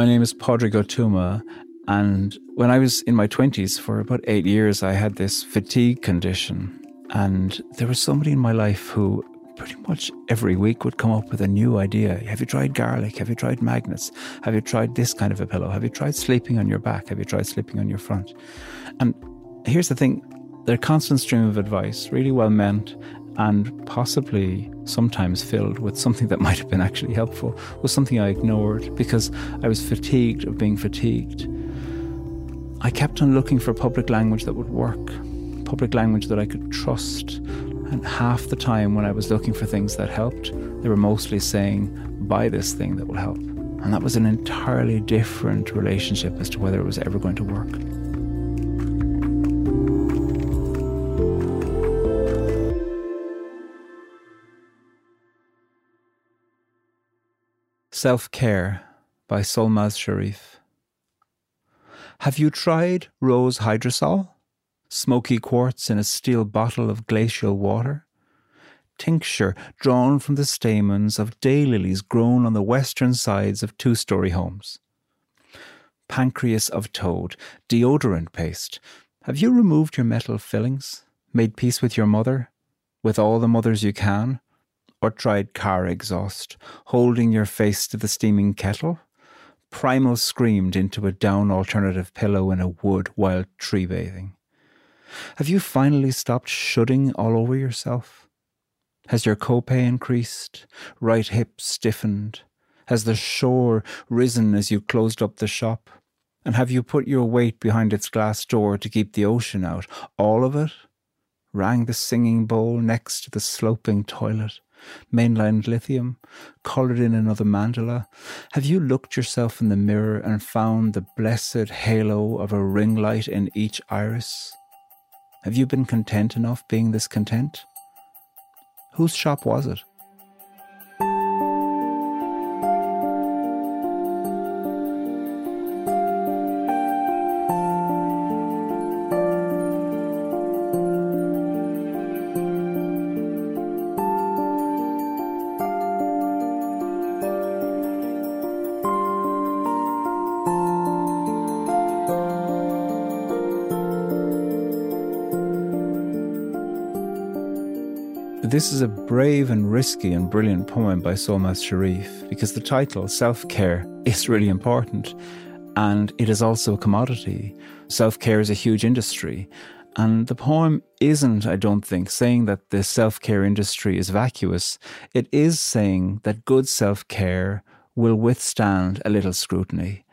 My name is Padraig Ó Tuama, and when I was in my 20s, for about eight years, I had this fatigue condition. And there was somebody in my life who pretty much every week would come up with a new idea. Have you tried garlic? Have you tried magnets? Have you tried this kind of a pillow? Have you tried sleeping on your back? Have you tried sleeping on your front? And here's the thing they're constant stream of advice, really well meant, and possibly sometimes filled with something that might have been actually helpful, was something I ignored because I was fatigued of being fatigued. I kept on looking for public language that would work, public language that I could trust, and half the time when I was looking for things that helped, they were mostly saying, buy this thing that will help. And that was an entirely different relationship as to whether it was ever going to work. Self Care by Solmaz Sharif. Have you tried rose hydrosol? smoky quartz in a steel bottle of glacial water, tincture drawn from the stamens of daylilies grown on the western sides of two story homes, pancreas of toad, deodorant paste. Have you removed your metal fillings, made peace with your mother, with all the mothers you can, or tried car exhaust, holding your face to the steaming kettle? Primal screamed into a down alternative pillow in a wood while tree bathing. Have you finally stopped shoulding all over yourself? Has your copay increased? Right hip stiffened? Has the shore risen as you closed up the shop? And have you put your weight behind its glass door to keep the ocean out? All of it? Rang the singing bowl next to the sloping toilet? Mainlined lithium? Coloured in another mandala? Have you looked yourself in the mirror and found the blessed halo of a ring light in each iris? Have you been content enough being this content? Whose shop was it? This is a brave and risky and brilliant poem by Solmaz Sharif because the title, Self Care, is really important. And it is also a commodity. Self care is a huge industry. And the poem isn't, I don't think, saying that the self care industry is vacuous. It is saying that good self care will withstand a little scrutiny.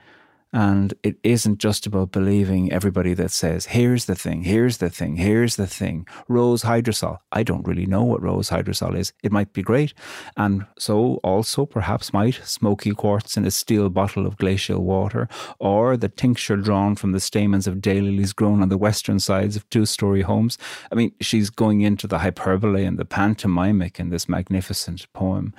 And it isn't just about believing everybody that says, here's the thing, here's the thing, here's the thing. Rose hydrosol. I don't really know what rose hydrosol is. It might be great. And so also perhaps might smoky quartz in a steel bottle of glacial water or the tincture drawn from the stamens of daylilies grown on the western sides of two story homes. I mean, she's going into the hyperbole and the pantomimic in this magnificent poem.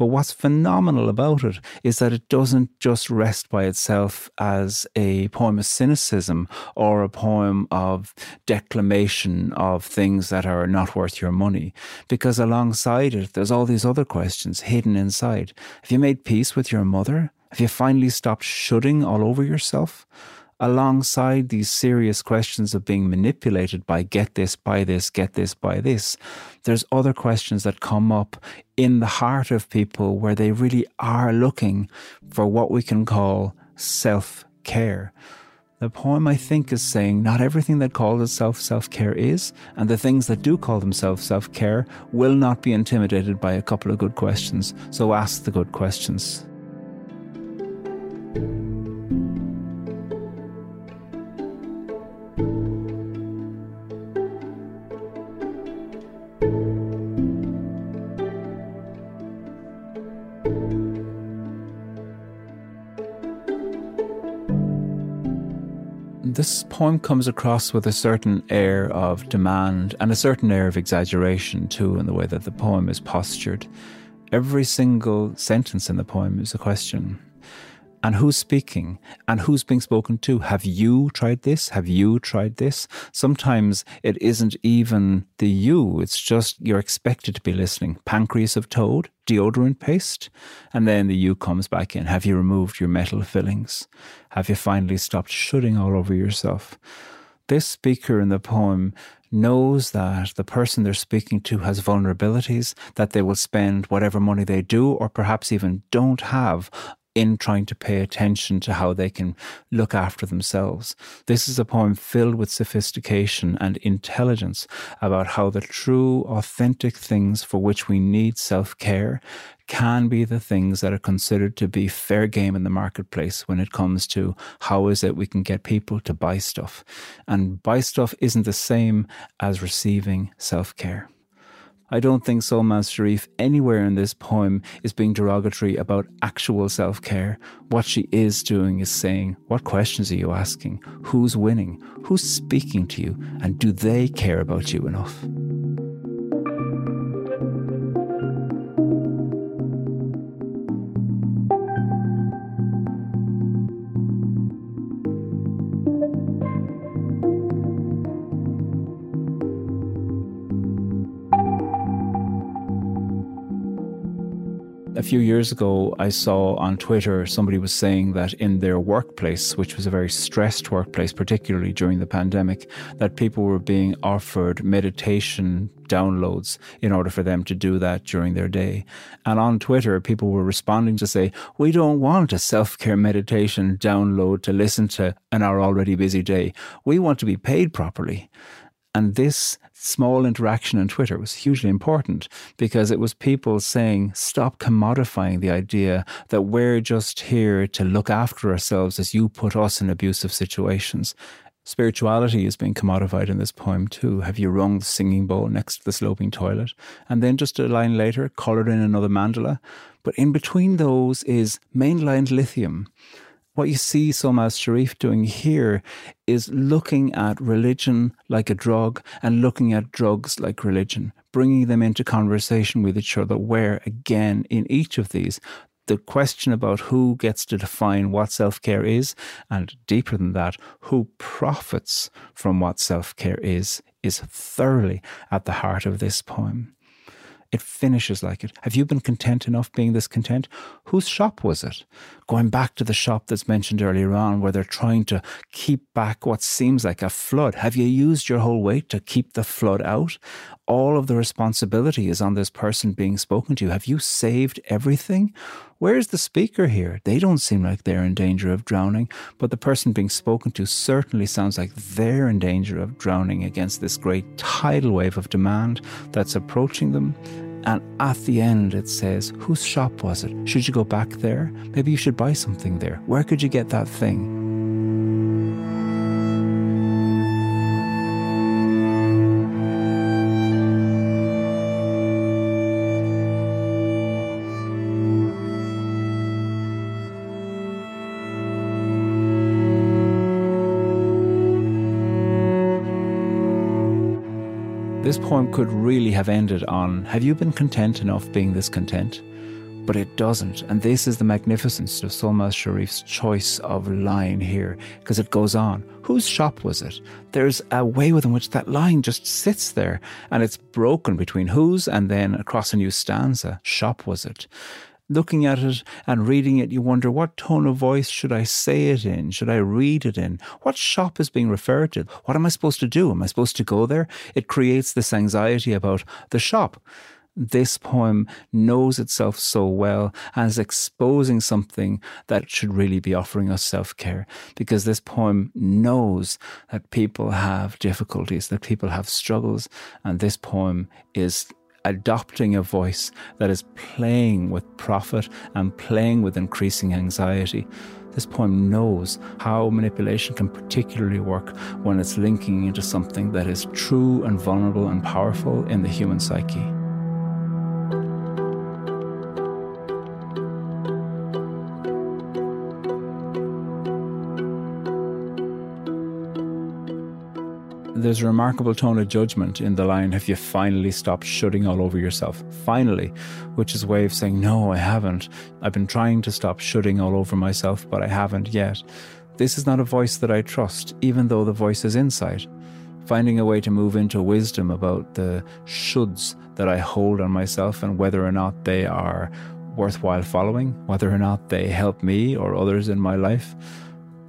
But what's phenomenal about it is that it doesn't just rest by itself as a poem of cynicism or a poem of declamation of things that are not worth your money. Because alongside it, there's all these other questions hidden inside. Have you made peace with your mother? Have you finally stopped shoulding all over yourself? Alongside these serious questions of being manipulated by get this, buy this, get this, buy this, there's other questions that come up in the heart of people where they really are looking for what we can call self care. The poem, I think, is saying not everything that calls itself self care is, and the things that do call themselves self care will not be intimidated by a couple of good questions. So ask the good questions. This poem comes across with a certain air of demand and a certain air of exaggeration too in the way that the poem is postured. Every single sentence in the poem is a question. And who's speaking and who's being spoken to. Have you tried this? Have you tried this? Sometimes it isn't even the you, it's just you're expected to be listening. Pancreas of toad, deodorant paste, and then the you comes back in. Have you removed your metal fillings? Have you finally stopped shoulding all over yourself? This speaker in the poem knows that the person they're speaking to has vulnerabilities, that they will spend whatever money they do or perhaps even don't have in trying to pay attention to how they can look after themselves. This is a poem filled with sophistication and intelligence about how the true, authentic things for which we need self care can be the things that are considered to be fair game in the marketplace when it comes to how is it we can get people to buy stuff. And buy stuff isn't the same as receiving self care. I don't think Solmaz Sharif anywhere in this poem is being derogatory about actual self care. What she is doing is saying, What questions are you asking? Who's winning? Who's speaking to you? And do they care about you enough? A few years ago, I saw on Twitter somebody was saying that in their workplace, which was a very stressed workplace, particularly during the pandemic, that people were being offered meditation downloads in order for them to do that during their day. And on Twitter, people were responding to say, We don't want a self care meditation download to listen to in our already busy day. We want to be paid properly. And this small interaction on Twitter was hugely important because it was people saying, stop commodifying the idea that we're just here to look after ourselves as you put us in abusive situations. Spirituality is being commodified in this poem too. Have you rung the singing bowl next to the sloping toilet? And then just a line later, coloured in another mandala. But in between those is mainlined lithium what you see Solmaz Sharif doing here is looking at religion like a drug and looking at drugs like religion, bringing them into conversation with each other, where again, in each of these, the question about who gets to define what self care is, and deeper than that, who profits from what self care is, is thoroughly at the heart of this poem. It finishes like it. Have you been content enough being this content? Whose shop was it? Going back to the shop that's mentioned earlier on, where they're trying to keep back what seems like a flood. Have you used your whole weight to keep the flood out? All of the responsibility is on this person being spoken to. Have you saved everything? Where's the speaker here? They don't seem like they're in danger of drowning, but the person being spoken to certainly sounds like they're in danger of drowning against this great tidal wave of demand that's approaching them. And at the end, it says, Whose shop was it? Should you go back there? Maybe you should buy something there. Where could you get that thing? This poem could really have ended on Have you been content enough being this content? But it doesn't. And this is the magnificence of Solmaz Sharif's choice of line here, because it goes on. Whose shop was it? There's a way within which that line just sits there, and it's broken between whose and then across a new stanza. Shop was it? Looking at it and reading it, you wonder what tone of voice should I say it in? Should I read it in? What shop is being referred to? What am I supposed to do? Am I supposed to go there? It creates this anxiety about the shop. This poem knows itself so well is exposing something that should really be offering us self care because this poem knows that people have difficulties, that people have struggles, and this poem is adopting a voice that is playing with profit and playing with increasing anxiety. This poem knows how manipulation can particularly work when it's linking into something that is true and vulnerable and powerful in the human psyche. There's a remarkable tone of judgment in the line, Have you finally stopped shoulding all over yourself? Finally, which is a way of saying, No, I haven't. I've been trying to stop shoulding all over myself, but I haven't yet. This is not a voice that I trust, even though the voice is inside. Finding a way to move into wisdom about the shoulds that I hold on myself and whether or not they are worthwhile following, whether or not they help me or others in my life.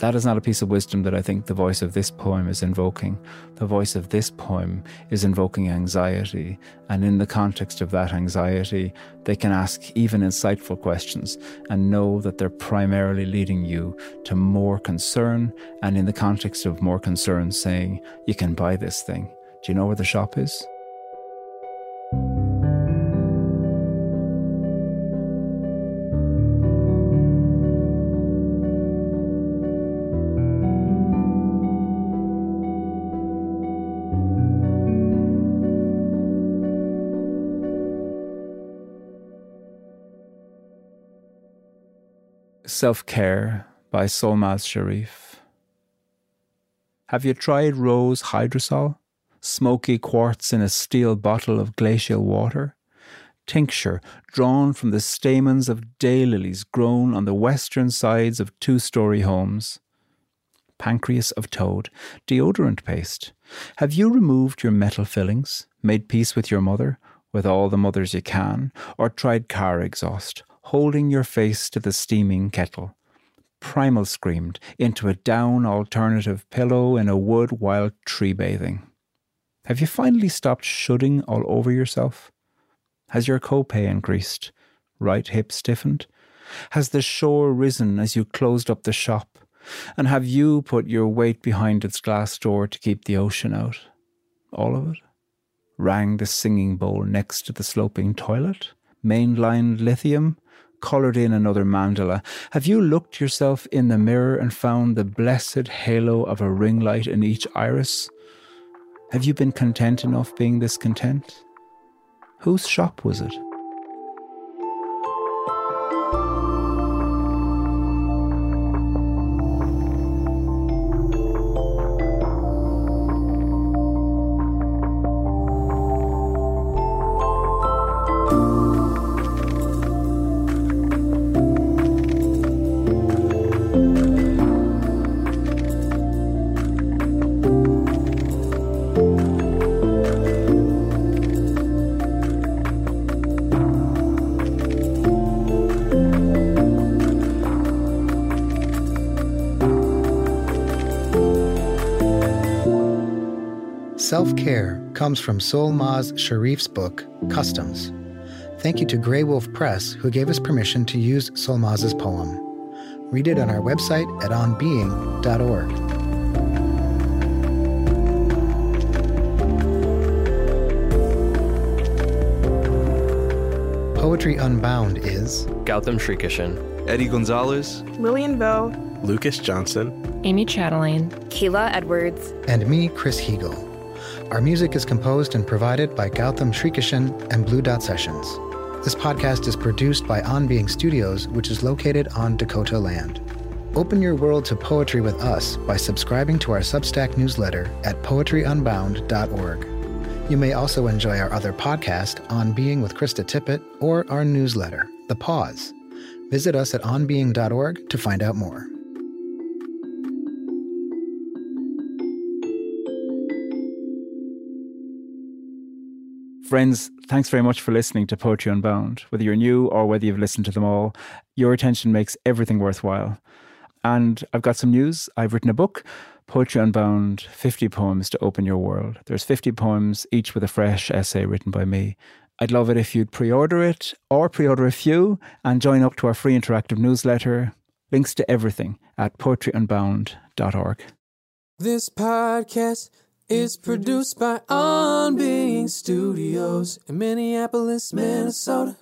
That is not a piece of wisdom that I think the voice of this poem is invoking. The voice of this poem is invoking anxiety, and in the context of that anxiety, they can ask even insightful questions and know that they're primarily leading you to more concern, and in the context of more concern, saying, You can buy this thing. Do you know where the shop is? Self Care by Solmaz Sharif. Have you tried rose hydrosol? Smoky quartz in a steel bottle of glacial water? Tincture drawn from the stamens of daylilies grown on the western sides of two story homes? Pancreas of toad, deodorant paste. Have you removed your metal fillings, made peace with your mother, with all the mothers you can, or tried car exhaust? Holding your face to the steaming kettle. Primal screamed into a down alternative pillow in a wood while tree bathing. Have you finally stopped shoulding all over yourself? Has your copay increased? Right hip stiffened? Has the shore risen as you closed up the shop? And have you put your weight behind its glass door to keep the ocean out? All of it? Rang the singing bowl next to the sloping toilet? Mainlined lithium? Coloured in another mandala. Have you looked yourself in the mirror and found the blessed halo of a ring light in each iris? Have you been content enough being this content? Whose shop was it? Self Care comes from Solmaz Sharif's book, Customs. Thank you to Graywolf Press, who gave us permission to use Solmaz's poem. Read it on our website at onbeing.org. Poetry Unbound is Gautam Srikishan, Eddie Gonzalez, Lillian Vo, Lucas Johnson, Amy Chatelaine, Kayla Edwards, and me, Chris Heagle. Our music is composed and provided by Gautam Srikishan and Blue Dot Sessions. This podcast is produced by On Being Studios, which is located on Dakota land. Open your world to poetry with us by subscribing to our Substack newsletter at poetryunbound.org. You may also enjoy our other podcast, On Being with Krista Tippett, or our newsletter, The Pause. Visit us at onbeing.org to find out more. Friends, thanks very much for listening to Poetry Unbound. Whether you're new or whether you've listened to them all, your attention makes everything worthwhile. And I've got some news. I've written a book, Poetry Unbound 50 Poems to Open Your World. There's 50 poems, each with a fresh essay written by me. I'd love it if you'd pre order it or pre order a few and join up to our free interactive newsletter. Links to everything at poetryunbound.org. This podcast is produced by On Being Studios in Minneapolis, Minnesota.